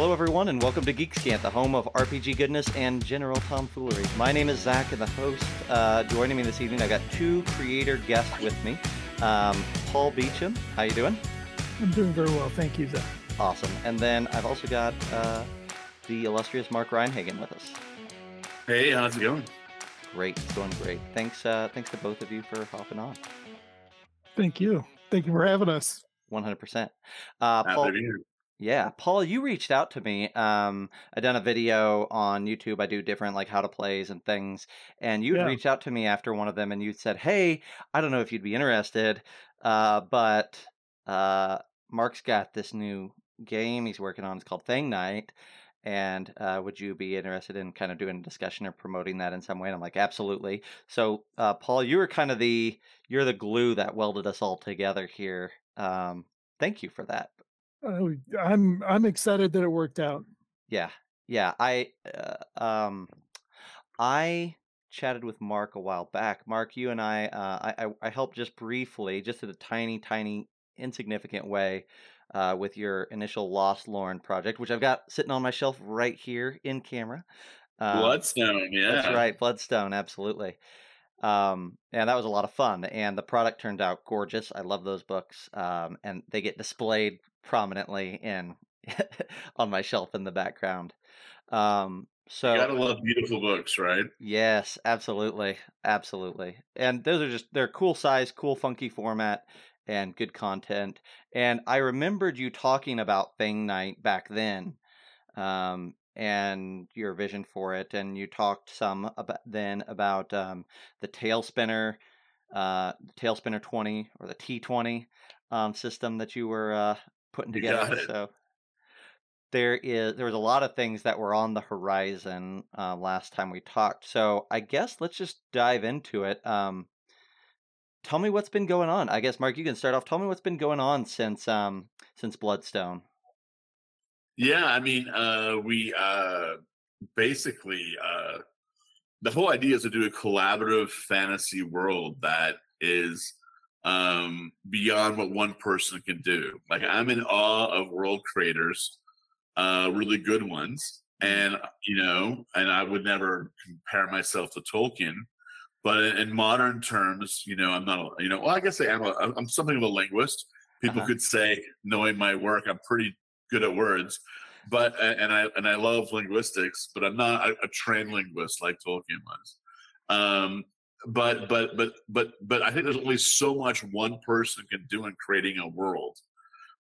Hello, everyone, and welcome to Geekscant, the home of RPG goodness and general tomfoolery. My name is Zac, and the host. Uh, joining me this evening, I got two creator guests with me. Um, Paul Beachem, how you doing? I'm doing very well, thank you, Zac. Awesome. And then I've also got uh, the illustrious Mark Rein-Hagen with us. Hey, how's it going? Great, it's going great. Thanks, uh, thanks to both of you for hopping on. Thank you. Thank you for having us. One hundred percent. Uh, Happy Paul, to be here. Yeah, Paul, you reached out to me. Um, I done a video on YouTube. I do different like how to plays and things, and you'd Yeah. reached out to me after one of them, and you said, "Hey, I don't know if you'd be interested, uh, but uh, Mark's got this new game he's working on. It's called FangKnight, and uh, would you be interested in kind of doing a discussion or promoting that in some way?" And I'm like, "Absolutely." So, uh, Paul, you were kind of the you're the glue that welded us all together here. Um, thank you for that. Uh, I'm I'm excited that it worked out. Yeah, yeah. I uh, um, I chatted with Mark a while back. Mark, you and I, uh, I, I, I helped just briefly, just in a tiny, tiny, insignificant way, uh, with your initial Lostlorn project, which I've got sitting on my shelf right here in camera. Um, Bloodstone, yeah. that's right, Bloodstone, absolutely. Um, and that was a lot of fun, and the product turned out gorgeous. I love those books, um, and they get displayed prominently in on my shelf in the background. Um, so You gotta love beautiful books, right? Yes, absolutely, absolutely. And those are just they're cool size, cool funky format, and good content. And I remembered you talking about FangKnight back then, um, and your vision for it. And you talked some about then about um, the Tale Spinner, uh, the Tale Spinner twenty or the T twenty um, system that you were uh, putting together. So there is there was a lot of things that were on the horizon uh, last time we talked. So I guess let's just dive into it. Um, tell me what's been going on. I guess Mark, you can start off. Tell me what's been going on since um since Bloodstone. Yeah, I mean, uh, we uh, basically uh, the whole idea is to do a collaborative fantasy world that is um, beyond what one person can do. Like I'm in awe of world creators, uh, really good ones, and you know, and I would never compare myself to Tolkien. But in, in modern terms, you know, I'm not, a, you know, well, I guess I am. A, I'm something of a linguist. People Uh-huh. could say, knowing my work, I'm pretty good at words but and I and I love linguistics, but I'm not a, a trained linguist like Tolkien was. Um, but but but but but I think there's only so much one person can do in creating a world,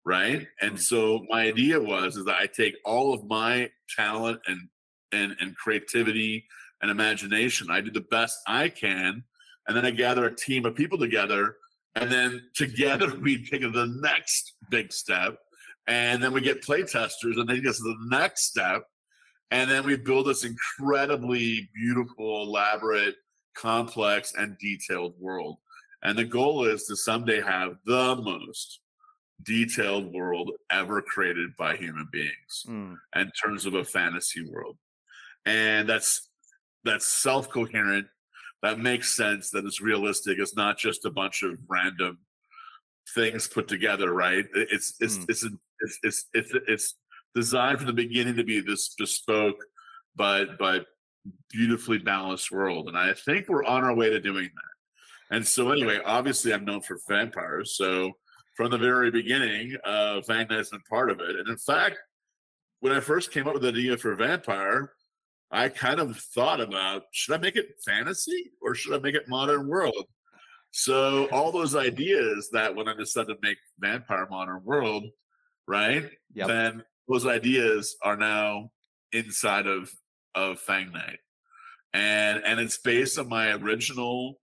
right? And Mm. so my idea was is that I take all of my talent and and and creativity and imagination. I do the best I can, and then I gather a team of people together, and then together we take the next big step and then we get play testers and they get to the next step and then we build this incredibly beautiful elaborate complex and detailed world. And the goal is to someday have the most detailed world ever created by human beings Mm, in terms of a fantasy world. And that's that's self-coherent. That makes sense that it's realistic. It's not just a bunch of random things put together right? It's it's Mm. it's, it's it's it's it's designed from the beginning to be this bespoke but but beautifully balanced world and i think we're on our way to doing that. And so anyway obviously i'm known for vampires so from the very beginning uh Night has been part of it. And in fact when i first came up with the idea for vampire i kind of thought about should i make it fantasy or should i make it modern world? So all those ideas that when i decided to make vampire modern world right yep. then those ideas are now inside of of FangKnight. And and it's based on my original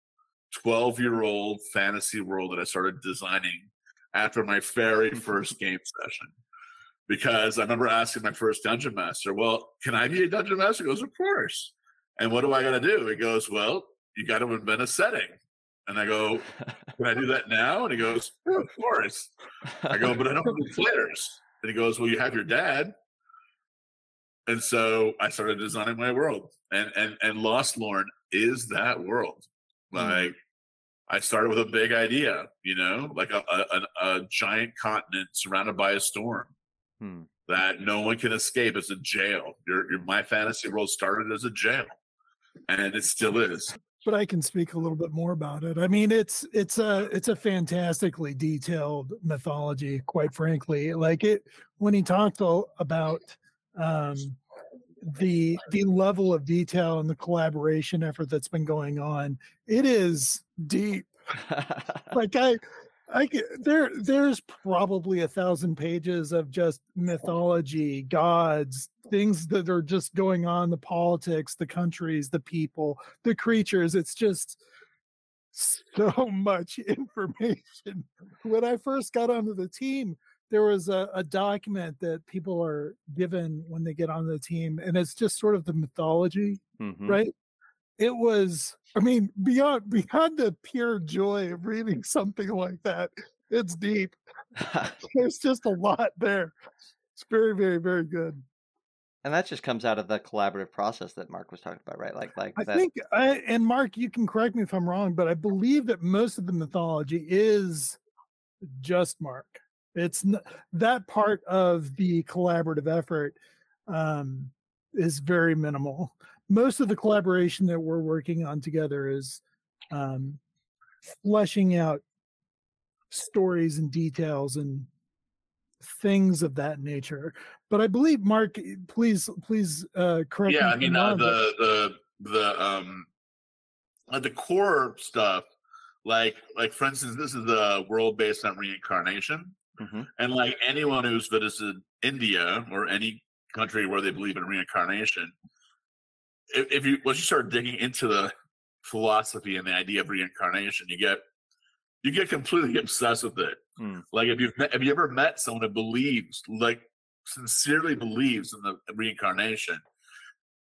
12 year old fantasy world that I started designing after my very first game session. Because I remember asking my first dungeon master, Well, can I be a dungeon master? He goes, Of course. And what do I gotta do? He goes, Well, you gotta invent a setting. And I go, Can I do that now? And he goes, Of course. I go, but I don't have any players. And he goes, Well, you have your dad. And so I started designing my world. And and and Lostlorn is that world. Mm. Like I started with a big idea, you know, like a, a, a, a giant continent surrounded by a storm. Hmm. that no one can escape. It's a jail. Your, your my fantasy world started as a jail, and it still is. but I can speak a little bit more about it. I mean, it's it's a it's a fantastically detailed mythology, quite frankly. Like it when he talked about um, the the level of detail and the collaboration effort that's been going on, it is deep. Like I, I there there's probably a thousand pages of just mythology, gods, things that are just going on, the politics, the countries, the people, the creatures. It's just so much information. When I first got onto the team, there was a, a document that people are given when they get on the team, and it's just sort of the mythology, Mhm. right? It was, I mean, beyond beyond the pure joy of reading something like that. It's deep. There's just a lot there. It's very, very, very good. and that just comes out of the collaborative process that Mark was talking about, right? Like, like I that. think, I, and Mark, you can correct me if I'm wrong, but I believe that most of the mythology is just Mark. It's n- that part of the collaborative effort um, is very minimal. Most of the collaboration that we're working on together is um, fleshing out stories and details and things of that nature. But I believe Mark, please, please uh, correct me. yeah, I if I'm mean uh, the the the um uh, the core stuff, like like for instance, this is the world based on reincarnation, Mhm. and like anyone who's visited India or any country where they believe in reincarnation, if, if you once you start digging into the philosophy and the idea of reincarnation, you get you get completely obsessed with it. Mm. Like if you've met, have you ever met someone who believes, like sincerely believes in the reincarnation,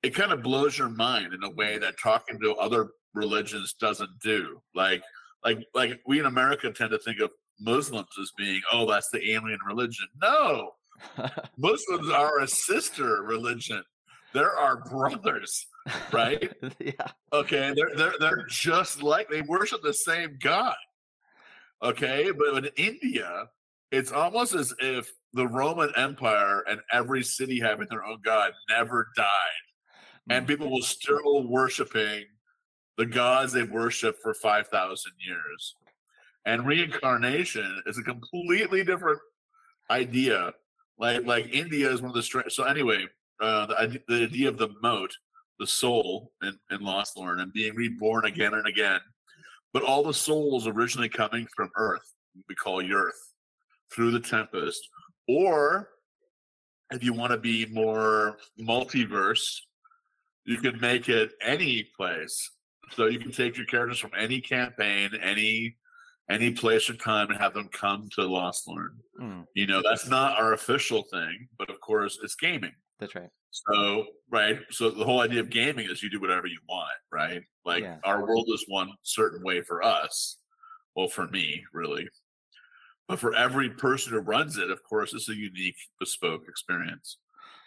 it kind of blows your mind in a way that talking to other religions doesn't do. Like like like we in America tend to think of Muslims as being, oh, that's the alien religion. No, Muslims are a sister religion. They're our brothers, right? yeah. Okay, they're they're they're just like they worship the same God. Okay, but in India, it's almost as if the Roman Empire and every city having their own god never died, and Mm. people will still worshiping the gods they worship for five thousand years. And reincarnation is a completely different idea. Like like India is one of the strange. So anyway, uh, the, the idea of the moat, the soul in, in Lostlorn, and being reborn again and again, but all the souls originally coming from Earth, we call Earth, through the Tempest, or if you want to be more multiverse, you can make it any place. So you can take your characters from any campaign, any any place or time, and have them come to Lostlorn. Mm. You know, that's not our official thing, but of course, it's gaming. That's right. So, right. So the whole idea of gaming is you do whatever you want, right? Like Yeah. our world is one certain way for us. Well, for me, really. But for every person who runs it, of course, it's a unique, bespoke experience.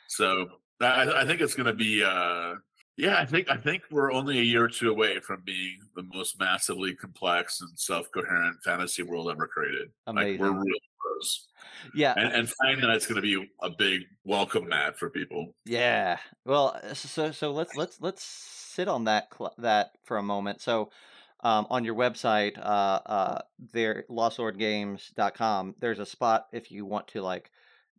So I, I think it's going to be, uh, yeah, I think I think we're only a year or two away from being the most massively complex and self-coherent fantasy world ever created. Like we're Amazing. real close, Yeah. and and FangKnight's going to be a big welcome mat for people. Yeah. Well, uh, so so let's let's let's sit on that cl- that for a moment. So, um, on your website, uh, uh, there lostlorngames.com, there's a spot if you want to like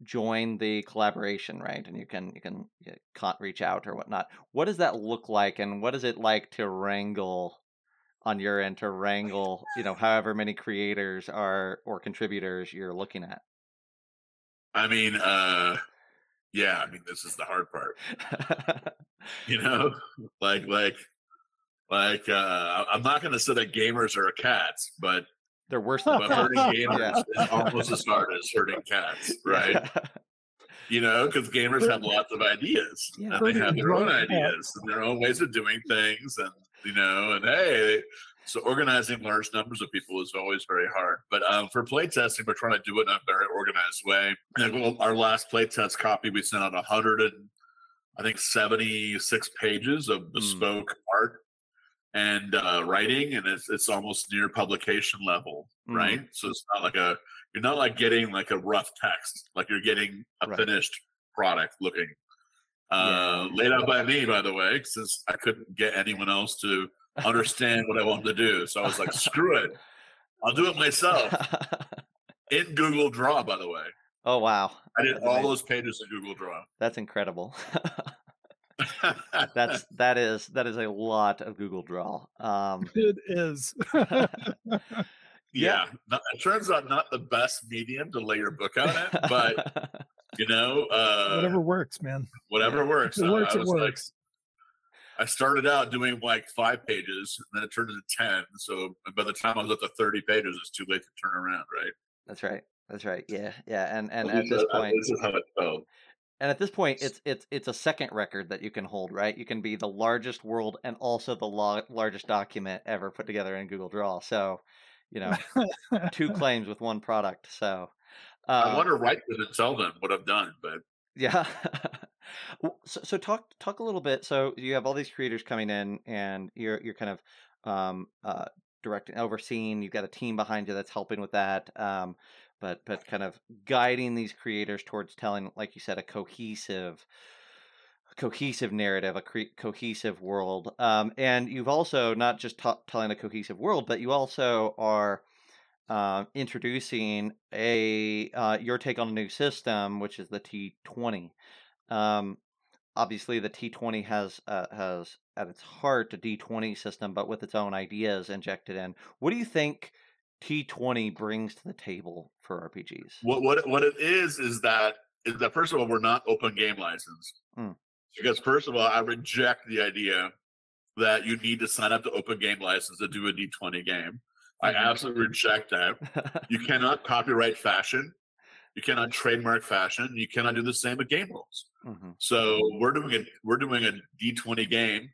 join the collaboration, right? And you can you can you can't reach out or whatnot. What does that look like, and what is it like to wrangle on your end to wrangle, you know, however many creators are or contributors you're looking at? I mean, uh yeah, I mean this is the hard part. You know? like like like uh I'm not gonna say that gamers are cats, but They're worse than but hurting gamers Yeah. is almost as hard as hurting cats, right? You know, because gamers have lots of ideas Yeah. and they have their own Hurting drunk ideas and their own ways of doing things, and you know, and hey, so organizing large numbers of people is always very hard. But um, for playtesting, we're trying to do it in a very organized way. Like, well, our last playtest copy, we sent out a hundred and I think seventy six pages of bespoke art and uh, writing, and it's it's almost near publication level, Mhm. right? So it's not like a you're not like getting like a rough text, like you're getting a Right. finished product looking. Uh, Yeah. Laid out by me, by the way, since I couldn't get anyone else to understand what I wanted to do. So I was like, screw it. I'll do it myself in Google Draw, by the way. oh wow, I did That's all amazing. those pages in Google Draw. that's incredible. That's that is that is a lot of Google Draw. Um, It is. yeah. Not, it turns out not the best medium to lay your book out in, but you know, uh, Whatever works, man. whatever works. It works, I it was like- works. I started out doing like five pages, and then it turned into ten. So by the time I was up to thirty pages, it's too late to turn around, right? that's right. That's right. Yeah, yeah. And and At at this point, this is how it felt. And at this point, it's it's it's a second record that you can hold, right? You can be the largest world and also the lo- largest document ever put together in Google Draw. So, you know, two claims with one product. So, I uh, want to write them and tell them what I've done, but Yeah. So, so talk talk a little bit. So you have all these creators coming in, and you're you're kind of um, uh, directing, overseeing. You've got a team behind you that's helping with that. Um, but but kind of guiding these creators towards telling, like you said, a cohesive a cohesive narrative, a cre- cohesive world. Um, and you've also not just telling a cohesive world, but you also are uh, introducing a uh, your take on a new system, which is the T20. Um, obviously, the T20 has uh, has at its heart a D20 system, but with its own ideas injected in. What do you think T20 brings to the table for RPGs? what what what it is is that is that first of all we're not open game license Mm. because first of all I reject the idea that you need to sign up to open game license to do a D20 game. I Mhm. absolutely reject that. You cannot copyright fashion. You cannot trademark fashion. You cannot do the same with game rules. Mhm. So we're doing a we're doing a D20 game,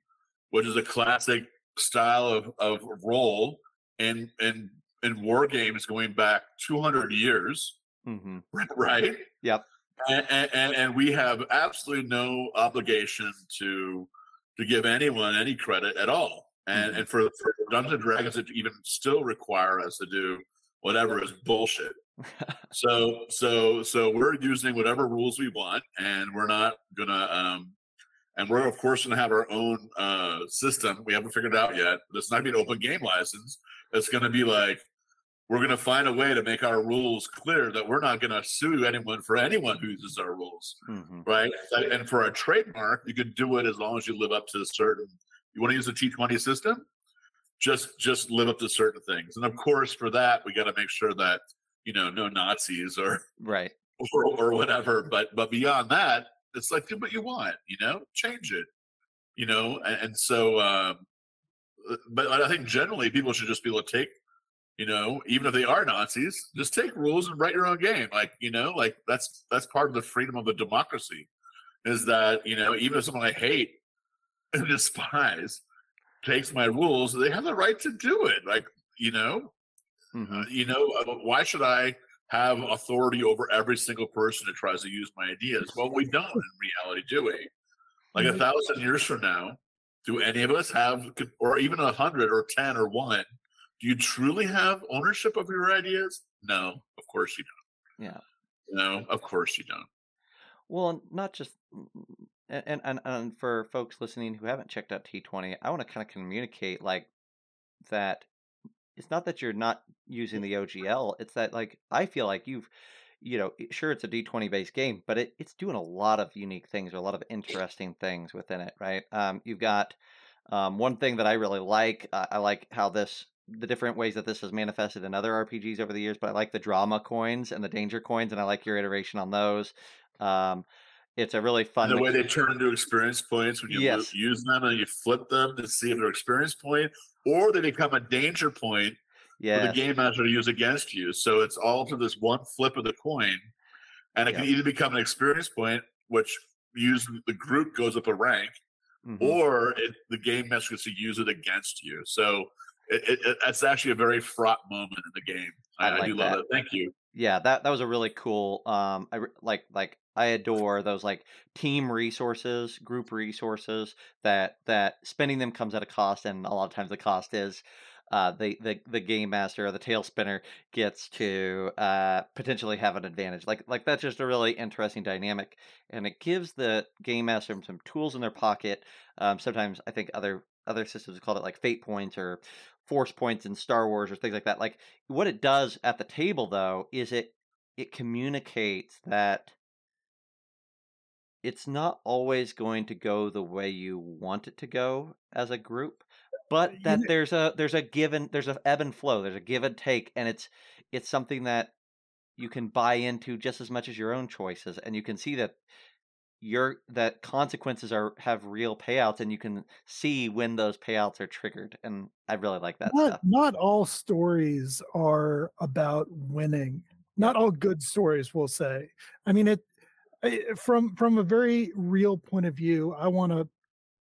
which is a classic style of, of role and and and war games going back 200 years, Mhm. right? Yep. And, and and we have absolutely no obligation to to give anyone any credit at all. And Mhm. and for, for Dungeons and Dragons to even still require us to do whatever is bullshit. So so so we're using whatever rules we want, and we're not gonna. um And we're of course gonna have our own uh system. We haven't figured it out yet. It's not gonna be an open game license. It's gonna be like we're gonna find a way to make our rules clear that we're not gonna sue anyone for anyone who uses our rules, Mhm. right? And- And for a trademark, you can do it as long as you live up to a certain. You want to use the T20 system, just just live up to certain things. And of course, for that, we got to make sure that you know no Nazis or Right. or, or whatever. But but beyond that, it's like do what you want, you know, change it, you know. And, and so, um, uh, but I think generally people should just be able to take, you know, even if they are Nazis, just take rules and write your own game. Like you know, like that's that's part of the freedom of a democracy, is that you know even if someone I hate and despise takes my rules, they have the right to do it. Like you know, Mhm. uh, you know, uh, why should I have authority over every single person that tries to use my ideas? Well, we don't in reality, do we? Like a Mhm. thousand years from now, do any of us have, or even a hundred or ten or one, do you truly have ownership of your ideas? No, of course you don't. Yeah. No, of course you don't. Well, not just mm, and, and and for folks listening who haven't checked out T20, I want to kind of communicate like that it's not that you're not using the OGL, it's that like I feel like you've you know, sure it's a D20 based game, but it, it's doing a lot of unique things or a lot of interesting things within it, right? Um, you've got um, one thing that I really like. Uh, I like how this the different ways that this has manifested in other RPGs over the years, but I like the drama coins and the danger coins, and I like your iteration on those. Um, it's a really fun. And the way they turn into experience points when you Yes. use them and you flip them to see if they're experience point, or they become a danger point for the game master to use against you. So it's all to this one flip of the coin, and it can either become an experience point, which use the group goes up a rank, mhm. or it, the game master gets to use it against you. So it, it, that's actually a very fraught moment in the game. I I, I like do love that. it. Thank you. yeah that that was a really cool um i like like i adore those like team resources group resources that that spending them comes at a cost and a lot of times the cost is uh, the, the the game master or the tale spinner gets to uh, potentially have an advantage. Like like that's just a really interesting dynamic, and it gives the game master some tools in their pocket. Um, sometimes I think other other systems call it like fate points or force points in Star Wars or things like that. Like what it does at the table though is it it communicates that it's not always going to go the way you want it to go as a group but uh, that there's a there's a given there's a ebb and flow there's a give and take and it's it's something that you can buy into just as much as your own choices and you can see that your that consequences are have real payouts and you can see when those payouts are triggered and i really like that not, stuff. not all stories are about winning. Not all good stories we'll say. I mean it from from a very real point of view i want to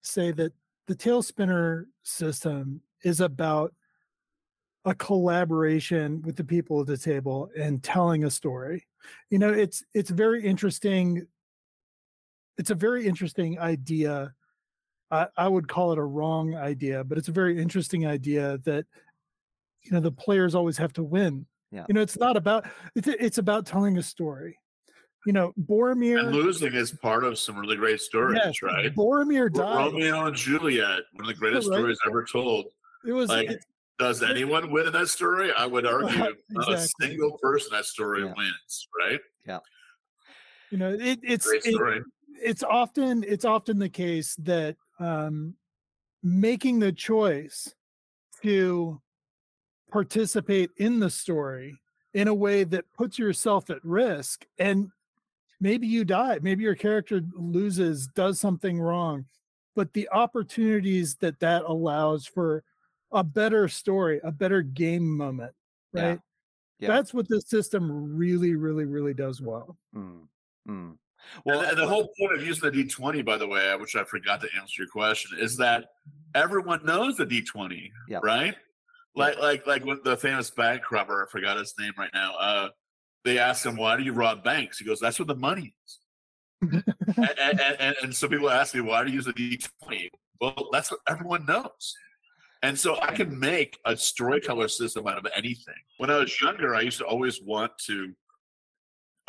say that the tale spinner system is about a collaboration with the people at the table and telling a story. You know it's it's very interesting it's a very interesting idea I, I would call it a wrong idea but it's a very interesting idea that you know the players always have to win yeah you know it's not about it's it's about telling a story you know, Boromir and losing is part of some really great stories, yes, right? Boromir died. Romeo and Juliet, one of the greatest right? stories ever told. It was like, does anyone win in that story? I would argue exactly. not a single person that story yeah. wins, right? Yeah. You know, it, it's it, it's often it's often the case that um, making the choice to participate in the story in a way that puts yourself at risk and maybe you die maybe your character loses does something wrong but the opportunities that that allows for a better story a better game moment right yeah. Yeah. that's what this system really really really does well mm. Mm. Well and, the whole point of using the d20 by the way which i forgot to answer your question is that everyone knows the d20 yeah. right like like like with the famous bank robber i forgot his name right now uh they ask him, "Why do you rob banks?" He goes, "That's where the money is." and, and, and, and, so people ask me, "Why do you use the D20?" Well, that's what everyone knows. And so I can make a storyteller system out of anything. When I was younger, I used to always want to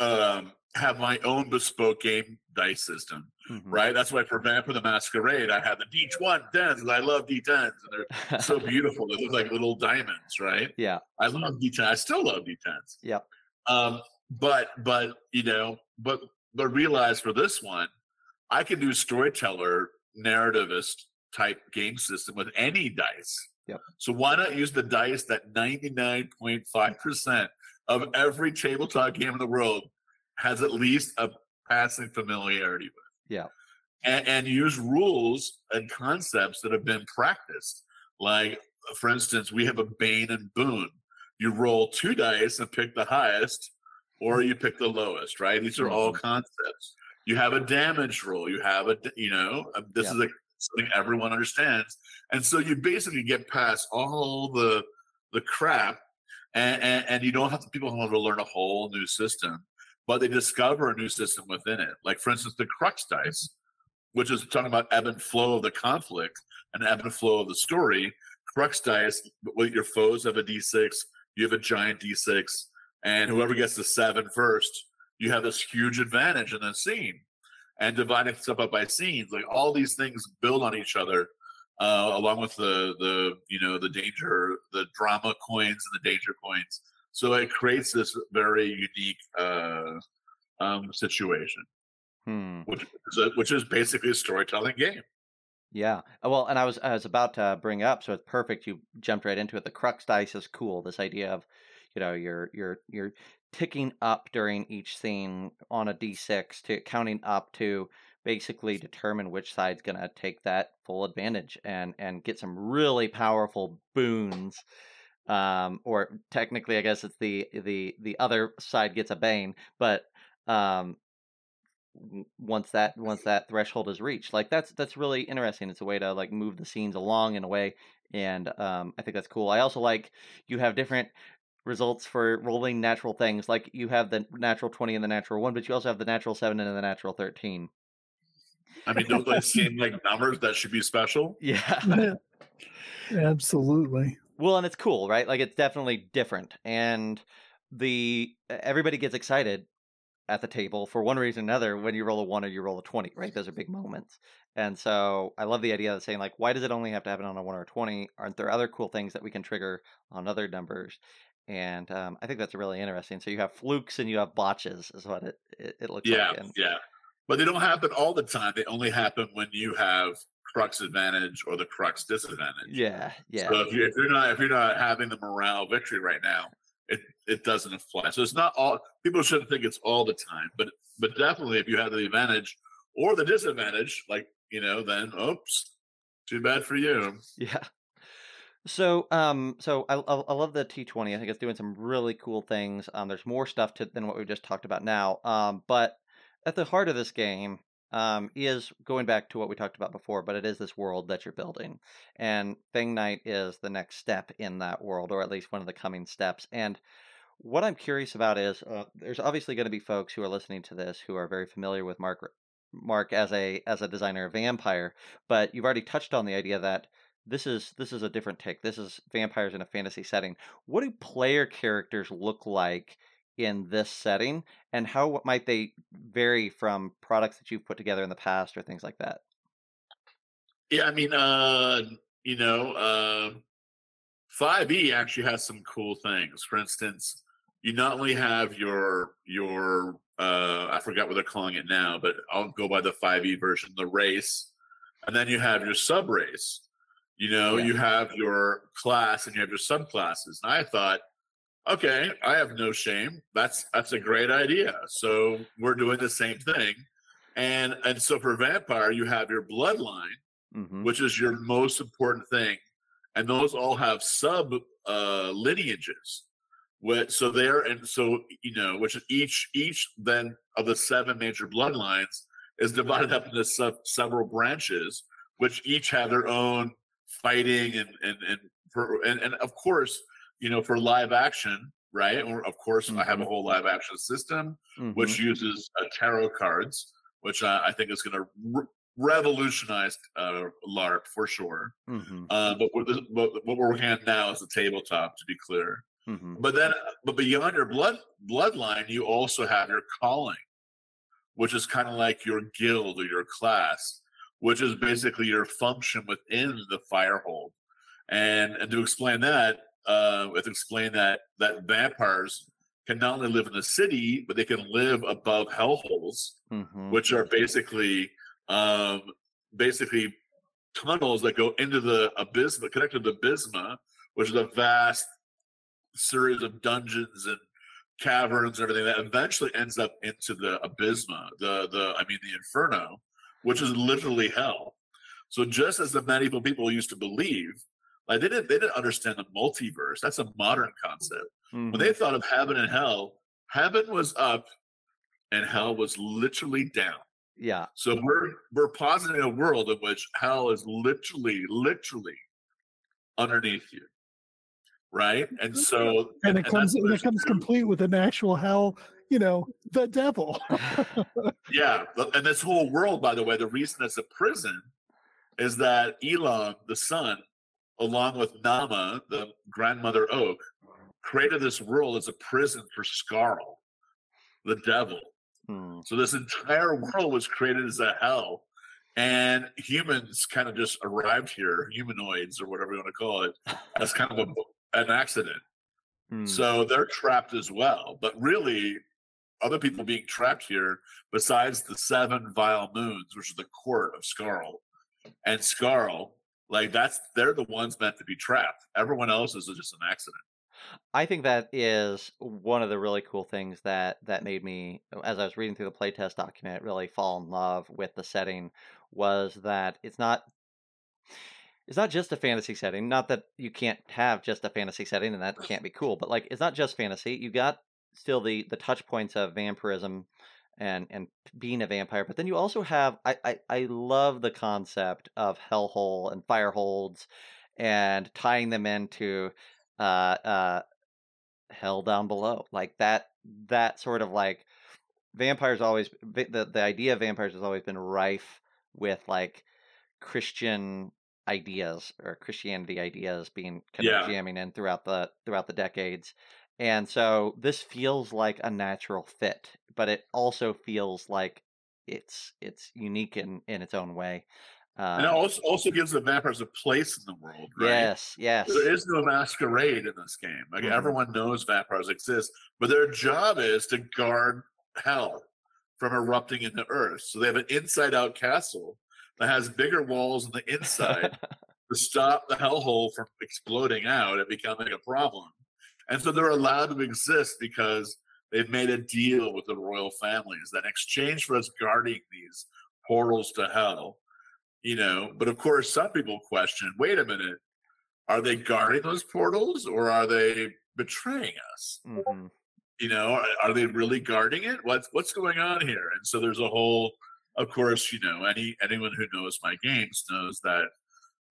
um, have my own bespoke game dice system, mm-hmm. right? That's why for Vampire the Masquerade, I had the D10s. I love D10s. And they're so beautiful. They look like little diamonds, right? Yeah. I love D10s. I still love D10s. Yeah. Um, but but you know, but but realize for this one, I can do storyteller narrativist type game system with any dice. Yep. So why not use the dice that 99.5% of every tabletop game in the world has at least a passing familiarity with? Yeah. And, and use rules and concepts that have been practiced. Like, for instance, we have a Bane and Boon you roll two dice and pick the highest, or you pick the lowest, right? These are all mm-hmm. concepts. You have a damage roll. You have a, you know, this yeah. is a, something everyone understands. And so you basically get past all the the crap, and, and, and you don't have to, people don't have to learn a whole new system, but they discover a new system within it. Like, for instance, the crux dice, which is talking about ebb and flow of the conflict and ebb and flow of the story. Crux dice, your foes have a d6, you have a giant d6, and whoever gets the seven first, you have this huge advantage in the scene. And dividing stuff up by scenes, like all these things build on each other, uh, along with the the you know the danger, the drama coins and the danger coins. So it creates this very unique uh, um, situation, hmm. which is a, which is basically a storytelling game. Yeah. Uh, well, and I was I was about to bring up, so it's perfect. You jumped right into it. The crux dice is cool. This idea of, you know, you're you're you're ticking up during each scene on a d6 to counting up to basically determine which side's going to take that full advantage and and get some really powerful boons um or technically i guess it's the the the other side gets a bane but um once that once that threshold is reached like that's that's really interesting. It's a way to like move the scenes along in a way and um, i think that's cool. I also like you have different results for rolling natural things like you have the natural 20 and the natural 1 but you also have the natural 7 and the natural 13 i mean don't they seem like numbers that should be special. Yeah. Absolutely Well, and it's cool, right? Like it's definitely different, and the everybody gets excited at the table for one reason or another when you roll a one or you roll a twenty, right? Those are big moments, and so I love the idea of saying like, why does it only have to happen on a one or a twenty? Aren't there other cool things that we can trigger on other numbers? And um, I think that's really interesting. So you have flukes and you have botches, is what it it, it looks Yeah, like. And yeah. But they don't happen all the time. They only happen when you have crux advantage or the crux disadvantage. yeah, yeah, So if, you, if you're not if you're not having the morale victory right now, it it doesn't apply. So it's not all people shouldn't think it's all the time, but but definitely if you have the advantage or the disadvantage, like you know, then oops, too bad for you. yeah. So, um, so I, I I love the T20. I think it's doing some really cool things. Um, there's more stuff to than what we just talked about now. Um, but at the heart of this game, um, is going back to what we talked about before. But it is this world that you're building, and FangKnight is the next step in that world, or at least one of the coming steps. And what I'm curious about is, uh, there's obviously going to be folks who are listening to this who are very familiar with Mark Mark as a as a designer of Vampire, but you've already touched on the idea that this is this is a different take. This is vampires in a fantasy setting. What do player characters look like in this setting, and how might they vary from products that you've put together in the past or things like that? Yeah, I mean, uh, you know, uh, 5e actually has some cool things. For instance, you not only have your your uh, I forgot what they're calling it now, but I'll go by the 5e version, the race, and then you have your sub race. You know, Yeah. you have your class and you have your subclasses. And I thought, okay, I have no shame. That's that's a great idea. So we're doing the same thing. And and so for vampire, you have your bloodline hmm which is your most important thing. And those all have sub uh, lineages. Which, so there, and so you know, which each each then of the seven major bloodlines is divided up into sub, several branches, which each have their own fighting and and and for and, and of course, you know, for live action, right? Or of course, I have a Mhm. whole live action system hmm which uses uh, tarot cards, which I, I think is going to re- revolutionize uh, LARP for sure. hmm Uh, but, what, the, what, what we're working on now is the tabletop, to be clear. hmm But then, but beyond your blood bloodline, you also have your calling, which is kind of like your guild or your class, which is basically your function within the firehold. And and to explain that, uh, with explain that that vampires can not only live in the city, but they can live above hellholes, hmm which are basically um, basically tunnels that go into the abysma, connected to the abysma, which is a vast series of dungeons and caverns and everything that eventually ends up into the abysma, the the I mean the inferno, which is literally hell. So just as the medieval people used to believe, like they didn't they didn't understand the multiverse. That's a modern concept. When they mm-hmm. thought of heaven and hell, heaven was up and hell was literally down. yeah, So we're we're positing a world in which hell is literally, literally underneath you. Right? And so and it comes and it comes complete with an actual hell you know the devil Yeah, and this whole world, by the way, the reason it's a prison is that Elon, the son, along with Nama, the grandmother oak, created this world as a prison for Skarl, the devil. Hmm. So this entire world was created as a hell, and humans kind of just arrived here, humanoids or whatever you want to call it, as kind of a, an accident. Hmm. So they're trapped as well. But really, other people being trapped here, besides the seven vile moons, which is the court of Skarl, and Skarl, like that's they're the ones meant to be trapped. Everyone else is just an accident. I think that is one of the really cool things that that made me, as I was reading through the playtest document, really fall in love with the setting. Was that it's not it's not just a fantasy setting. Not that you can't have just a fantasy setting and that can't be cool, but like it's not just fantasy. You got still the the touch points of vampirism and and being a vampire, but then you also have I I, I love the concept of hellhole and fireholds and tying them into uh uh hell down below like that that sort of like vampires always the, the idea of vampires has always been rife with like christian ideas or Christianity ideas being kind Yeah. of jamming in throughout the throughout the decades. And so this feels like a natural fit, but it also feels like it's it's unique in in its own way. And it Um, also also gives the vampires a place in the world, right? yes, yes. There is no masquerade in this game. Like Mhm. everyone knows vampires exist, but their job is to guard hell from erupting into Earth. So they have an inside-out castle that has bigger walls on the inside to stop the hellhole from exploding out and becoming a problem. And so they're allowed to exist because they've made a deal with the royal families that in exchange for us guarding these portals to hell, you know. But of course, some people question wait a minute, are they guarding those portals or are they betraying us? Mhm. you know are, are they really guarding it what's what's going on here and so there's a whole of course you know any anyone who knows my games knows that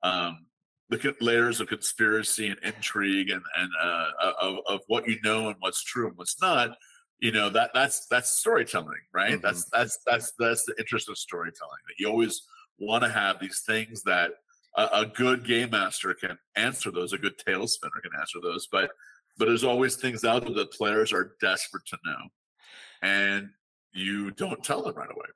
um the layers of conspiracy and intrigue and and uh of, of what you know and what's true and what's not you know that that's that's storytelling right? That's that's that's that's the interest of storytelling that you always want to have these things that a, a good game master can answer those a good tale spinner can answer those but but there's always things out there that players are desperate to know and you don't tell them right away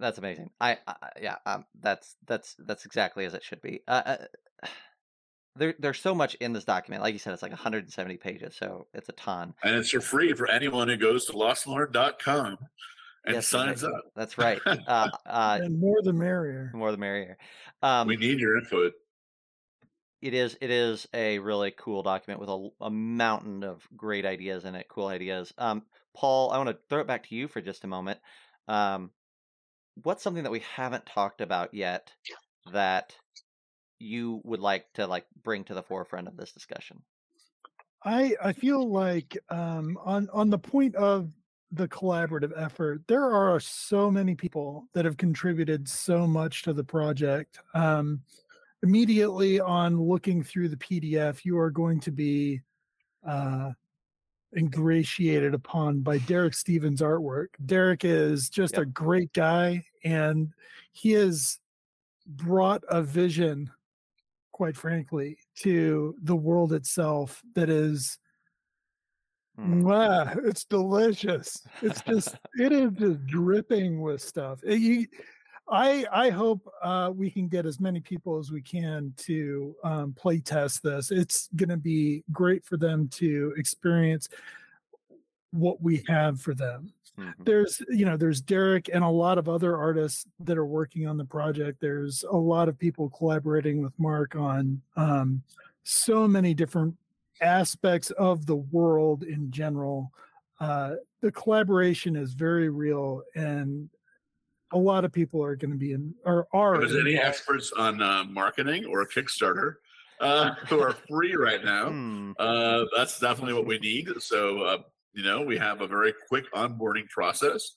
That's amazing. I, I yeah, um, that's that's that's exactly as it should be. Uh, uh, there there's so much in this document. Like you said, it's like 170 pages, so it's a ton. and it's for free for anyone who goes to lostlorn.com and Yes, signs that's- up That's right. Uh, uh, and more the merrier. more the merrier. Um, we need your input it is it is a really cool document with a, a mountain of great ideas in it cool ideas um paul i want to throw it back to you for just a moment um what's something that we haven't talked about yet that you would like to like bring to the forefront of this discussion I I feel like um, on on the point of the collaborative effort, there are so many people that have contributed so much to the project. Um, immediately on looking through the PDF, you are going to be uh, ingratiated upon by Derek Stevens' artwork. Derek is just Yep. a great guy, and he has brought a vision quite frankly, to the world itself that is Hmm. Mwah, it's delicious. It's just it is just dripping with stuff. Uh, You, I I hope uh, we can get as many people as we can to um, play test this. It's going to be great for them to experience what we have for them Mhm. there's you know there's derek and a lot of other artists that are working on the project there's a lot of people collaborating with mark on um, so many different aspects of the world in general uh, the collaboration is very real and a lot of people are going to be in or are If there's any involved. experts on uh, marketing or Kickstarter uh, who are free right now, Hmm. uh, that's definitely what we need. So, uh, you know, we have a very quick onboarding process.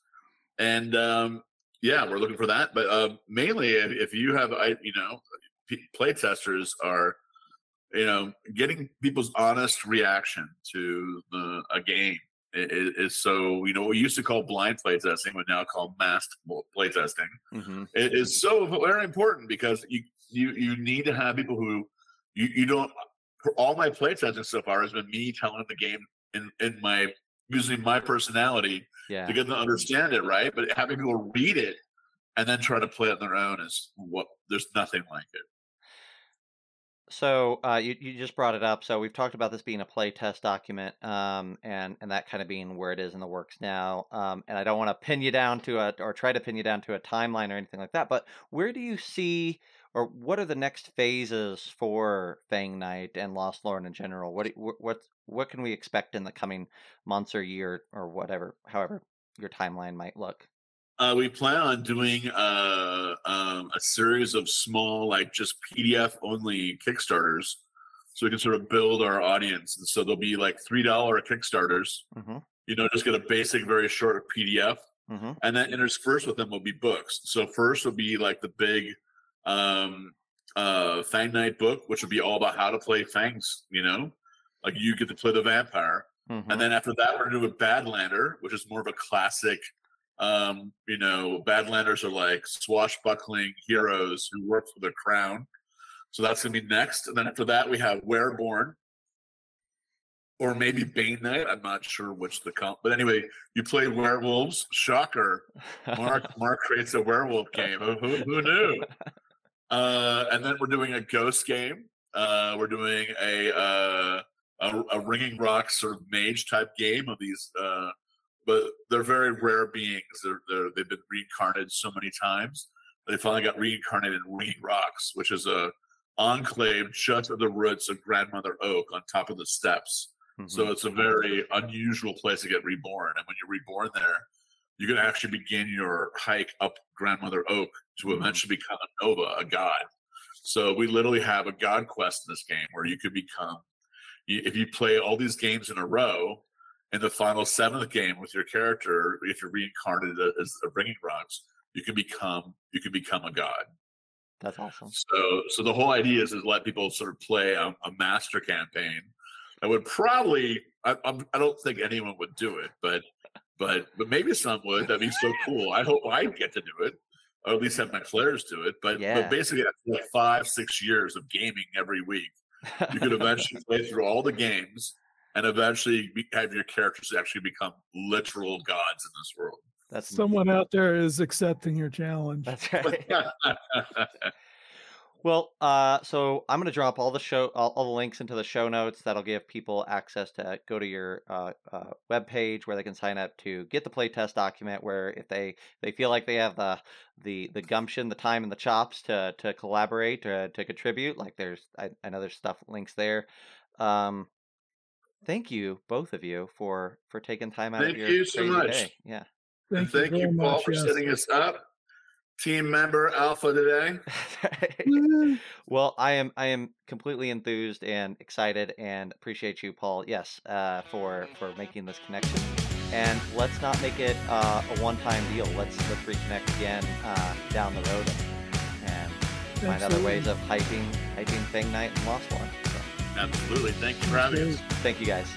And um, yeah, we're looking for that. But uh, mainly, if, if you have, I, you know, p- play testers are, you know, getting people's honest reaction to the, a game is so, you know, we used to call blind play testing, but now call masked play testing Mhm. it is so very important because you you you need to have people who you you don't for all my play testing so far has been me telling the game in in my using my personality yeah. to get them to understand it right? But having people read it and then try to play it on their own is what there's nothing like it So uh, you you just brought it up. So we've talked about this being a play test document, um, and and that kind of being where it is in the works now. Um, and I don't want to pin you down to a or try to pin you down to a timeline or anything like that. But where do you see, or what are the next phases for FangKnight and Lostlorn in general? What what what can we expect in the coming months or year or whatever, however your timeline might look? Uh, we plan on doing uh, um, a series of small like just pdf only kickstarters so we can sort of build our audience and so there'll be like three dollar kickstarters hmm you know, just get a basic, very short PDF, hmm and then interspersed with them will be books. So first will be like the big um uh FangKnight book, which will be all about how to play Fangs, you know, like you get to play the vampire. hmm And then after that, we're gonna do a Badlander, which is more of a classic. Um, you know, Badlanders are like swashbuckling heroes who work for the crown. So that's gonna be next, and then after that we have Wereborn, or maybe Bane Knight. I'm not sure which the comp, but anyway, you play werewolves. Shocker! Mark Mark creates a werewolf game. Who, who knew? Uh, and then we're doing a ghost game. Uh, we're doing a, uh, a a ringing rock sort of mage type game of these, uh, but they're very rare beings. They're, they're they've been reincarnated so many times. They finally got reincarnated in ringing rocks, which is a enclave just at the roots of grandmother oak on top of the steps. So Mhm. it's a very unusual place to get reborn. And when you're reborn there, you can actually begin your hike up Grandmother Oak to Mhm. eventually become a Nova, a god. So we literally have a god quest in this game where you could become, if you play all these games in a row, in the final seventh game with your character, if you're reincarnated as a Ringing Rocks, you can become you can become a god. That's awesome. So, so the whole idea is to let people sort of play a, a master campaign. I would probably, I, I'm, I don't think anyone would do it, but, but, but maybe some would. That'd be so cool. I hope I get to do it, or at least have my players do it. But, Yeah. but basically, after like five, six years of gaming every week, you could eventually play through all the games and eventually have your characters actually become literal gods in this world. That's Someone out there is accepting your challenge. That's right. Well, uh, so I'm going to drop all the show, all, all the links into the show notes. That'll give people access to go to your uh, uh, web page where they can sign up to get the playtest document. Where if they they feel like they have the the the gumption, the time, and the chops to to collaborate to to contribute, like there's I, I know there's stuff links there. Um, thank you both of you for for taking time out Thank of your you so much. day. Yeah. And Thank, thank you, Paul, much, for yes. setting us up. Team member Alpha today. Woo. Well, I am I am completely enthused and excited and appreciate you, Paul. Yes, uh, for for making this connection. And let's not make it uh, a one-time deal. Let's let's reconnect again uh, down the road and, and find other ways of hyping hyping FangKnight and Lostlorn. So, Absolutely. Thank you for having us. Thank you guys.